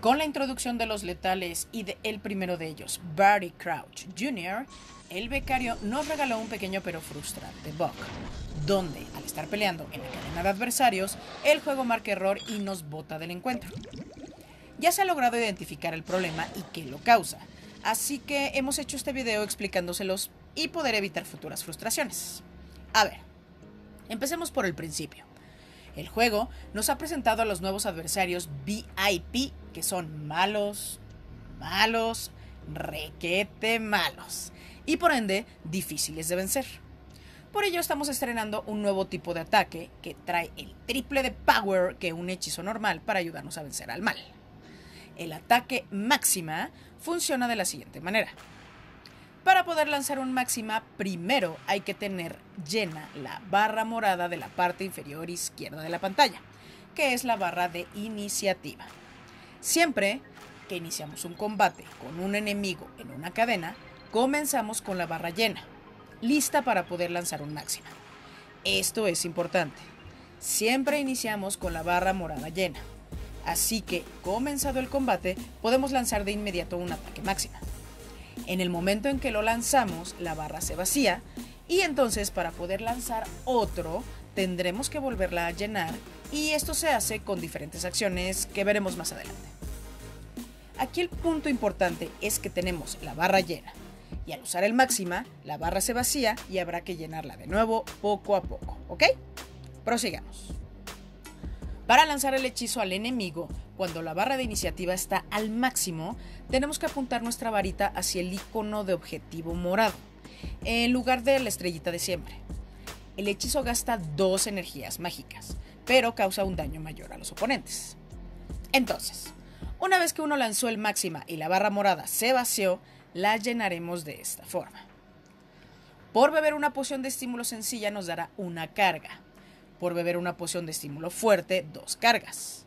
Con la introducción de los letales y de el primero de ellos, Barry Crouch Jr., el becario nos regaló un pequeño pero frustrante bug, donde, al estar peleando en la cadena de adversarios, el juego marca error y nos bota del encuentro. Ya se ha logrado identificar el problema y qué lo causa, así que hemos hecho este video explicándoselos y poder evitar futuras frustraciones. A ver, empecemos por el principio. El juego nos ha presentado a los nuevos adversarios VIP, que son malos, malos, requete malos y por ende difíciles de vencer. Por ello estamos estrenando un nuevo tipo de ataque que trae el triple de power que un hechizo normal para ayudarnos a vencer al mal. El ataque máxima funciona de la siguiente manera. Para poder lanzar un máxima, primero hay que tener llena la barra morada de la parte inferior izquierda de la pantalla, que es la barra de iniciativa. Siempre que iniciamos un combate con un enemigo en una cadena, Comenzamos con la barra llena, lista para poder lanzar un máxima. Esto es importante. Siempre iniciamos con la barra morada llena. Así que, comenzado el combate, podemos lanzar de inmediato un ataque máxima. En el momento en que lo lanzamos, la barra se vacía y entonces para poder lanzar otro, tendremos que volverla a llenar y esto se hace con diferentes acciones que veremos más adelante. Aquí el punto importante es que tenemos la barra llena, y al usar el máxima, la barra se vacía y habrá que llenarla de nuevo poco a poco, ¿ok? Prosigamos. Para lanzar el hechizo al enemigo, cuando la barra de iniciativa está al máximo, tenemos que apuntar nuestra varita hacia el icono de objetivo morado, en lugar de la estrellita de siempre. El hechizo gasta dos energías mágicas, pero causa un daño mayor a los oponentes. Entonces, una vez que uno lanzó el máxima y la barra morada se vació, la llenaremos de esta forma. Por beber una poción de estímulo sencilla nos dará una carga. Por beber una poción de estímulo fuerte, dos cargas.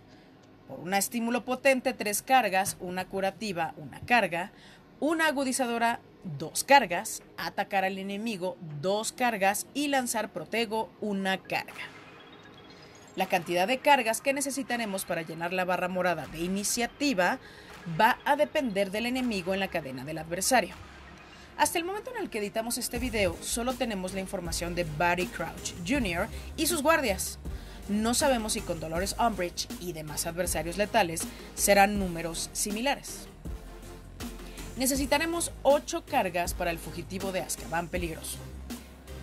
Por una estímulo potente, tres cargas. Una curativa, una carga. Una agudizadora, dos cargas. Atacar al enemigo, dos cargas. Y lanzar protego, una carga. La cantidad de cargas que necesitaremos para llenar la barra morada de iniciativa va a depender del enemigo en la cadena del adversario. Hasta el momento en el que editamos este video, solo tenemos la información de Barry Crouch Jr. y sus guardias. No sabemos si con Dolores Umbridge y demás adversarios letales serán números similares. Necesitaremos 8 cargas para el fugitivo de Azkaban peligroso,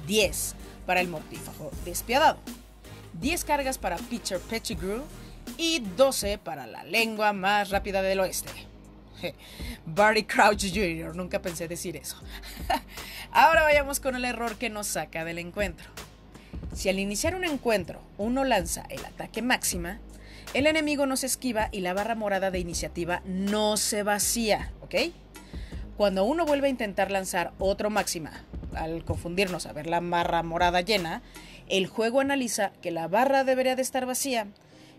10 para el mortífago despiadado, 10 cargas para Peter Pettigrew y 12 para la lengua más rápida del oeste. Barry Crouch Jr., nunca pensé decir eso. Ahora vayamos con el error que nos saca del encuentro. Si al iniciar un encuentro uno lanza el ataque máxima, el enemigo no se esquiva y la barra morada de iniciativa no se vacía, ¿ok? Cuando uno vuelve a intentar lanzar otro máxima, al confundirnos a ver la barra morada llena, el juego analiza que la barra debería de estar vacía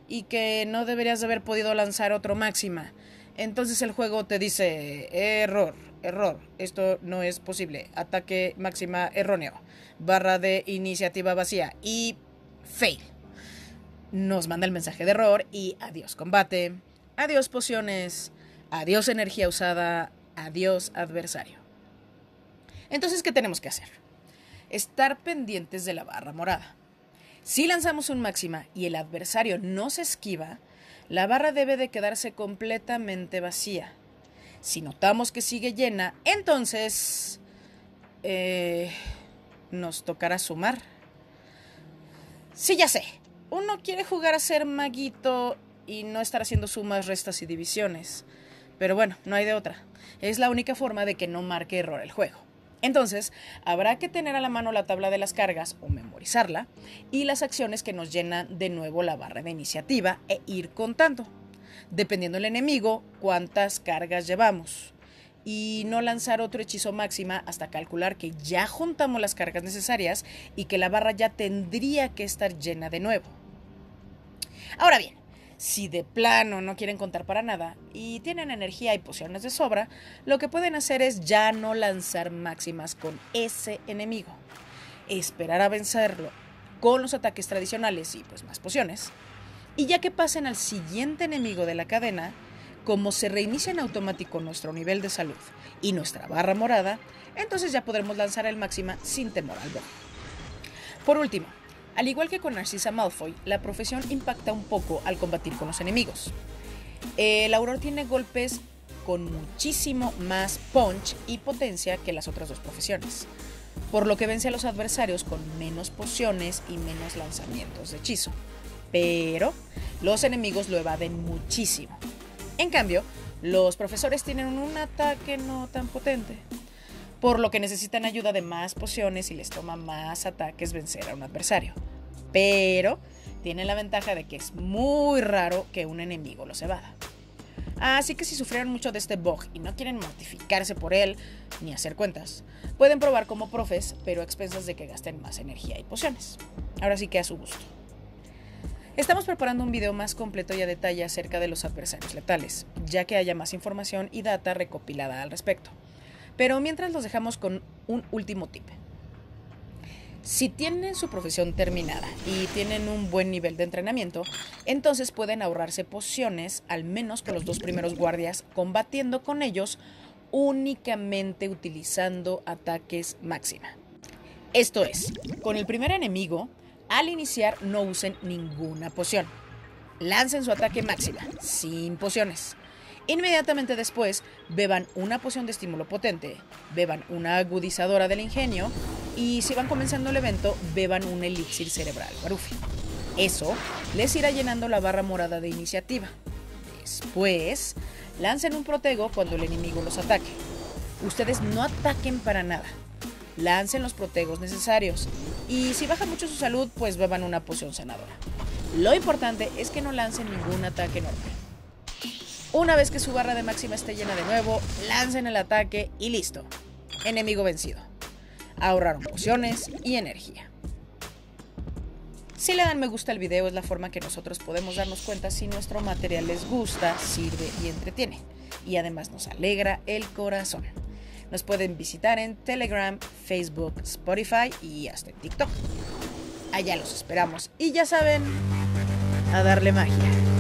y que no deberías de haber podido lanzar otro máxima. Entonces el juego te dice, error, error, esto no es posible, ataque máxima erróneo, barra de iniciativa vacía y fail. Nos manda el mensaje de error y adiós combate, adiós pociones, adiós energía usada, adiós adversario. Entonces, ¿qué tenemos que hacer? Estar pendientes de la barra morada. Si lanzamos un máxima y el adversario no se esquiva, la barra debe de quedarse completamente vacía. Si notamos que sigue llena, entonces eh, nos tocará sumar. Sí, ya sé. Uno quiere jugar a ser maguito y no estar haciendo sumas, restas y divisiones. Pero bueno, no hay de otra. Es la única forma de que no marque error el juego. Entonces, habrá que tener a la mano la tabla de las cargas o memorizarla y las acciones que nos llenan de nuevo la barra de iniciativa e ir contando, dependiendo del enemigo, cuántas cargas llevamos. Y no lanzar otro hechizo máxima hasta calcular que ya juntamos las cargas necesarias y que la barra ya tendría que estar llena de nuevo. Ahora bien, si de plano no quieren contar para nada y tienen energía y pociones de sobra, lo que pueden hacer es ya no lanzar máximas con ese enemigo. Esperar a vencerlo con los ataques tradicionales y pues más pociones. Y ya que pasen al siguiente enemigo de la cadena, como se reinicia en automático nuestro nivel de salud y nuestra barra morada, entonces ya podremos lanzar el máxima sin temor al bug. Por último, al igual que con Narcisa Malfoy, la profesión impacta un poco al combatir con los enemigos. El Auror tiene golpes con muchísimo más punch y potencia que las otras dos profesiones, por lo que vence a los adversarios con menos pociones y menos lanzamientos de hechizo. Pero los enemigos lo evaden muchísimo. En cambio, los profesores tienen un ataque no tan potente, por lo que necesitan ayuda de más pociones y les toma más ataques vencer a un adversario. Pero tienen la ventaja de que es muy raro que un enemigo los evada. Así que si sufrieron mucho de este bug y no quieren mortificarse por él ni hacer cuentas, pueden probar como profes, pero a expensas de que gasten más energía y pociones. Ahora sí que a su gusto. Estamos preparando un video más completo y a detalle acerca de los adversarios letales, ya que haya más información y data recopilada al respecto. Pero mientras los dejamos con un último tip. Si tienen su profesión terminada y tienen un buen nivel de entrenamiento, entonces pueden ahorrarse pociones, al menos con los dos primeros guardias, combatiendo con ellos únicamente utilizando ataques máxima. Esto es, con el primer enemigo, al iniciar no usen ninguna poción. Lancen su ataque máxima, sin pociones. Inmediatamente después, beban una poción de estímulo potente, beban una agudizadora del ingenio y si van comenzando el evento, beban un elixir cerebral Barufi. Eso les irá llenando la barra morada de iniciativa. Después, lancen un protego cuando el enemigo los ataque. Ustedes no ataquen para nada. Lancen los protegos necesarios. Y si baja mucho su salud, pues beban una poción sanadora. Lo importante es que no lancen ningún ataque enorme. Una vez que su barra de máxima esté llena de nuevo, lancen el ataque y listo. Enemigo vencido. Ahorraron pociones y energía. Si le dan me gusta al video es la forma que nosotros podemos darnos cuenta si nuestro material les gusta, sirve y entretiene. Y además nos alegra el corazón. Nos pueden visitar en Telegram, Facebook, Spotify y hasta en TikTok. Allá los esperamos. Y ya saben, a darle magia.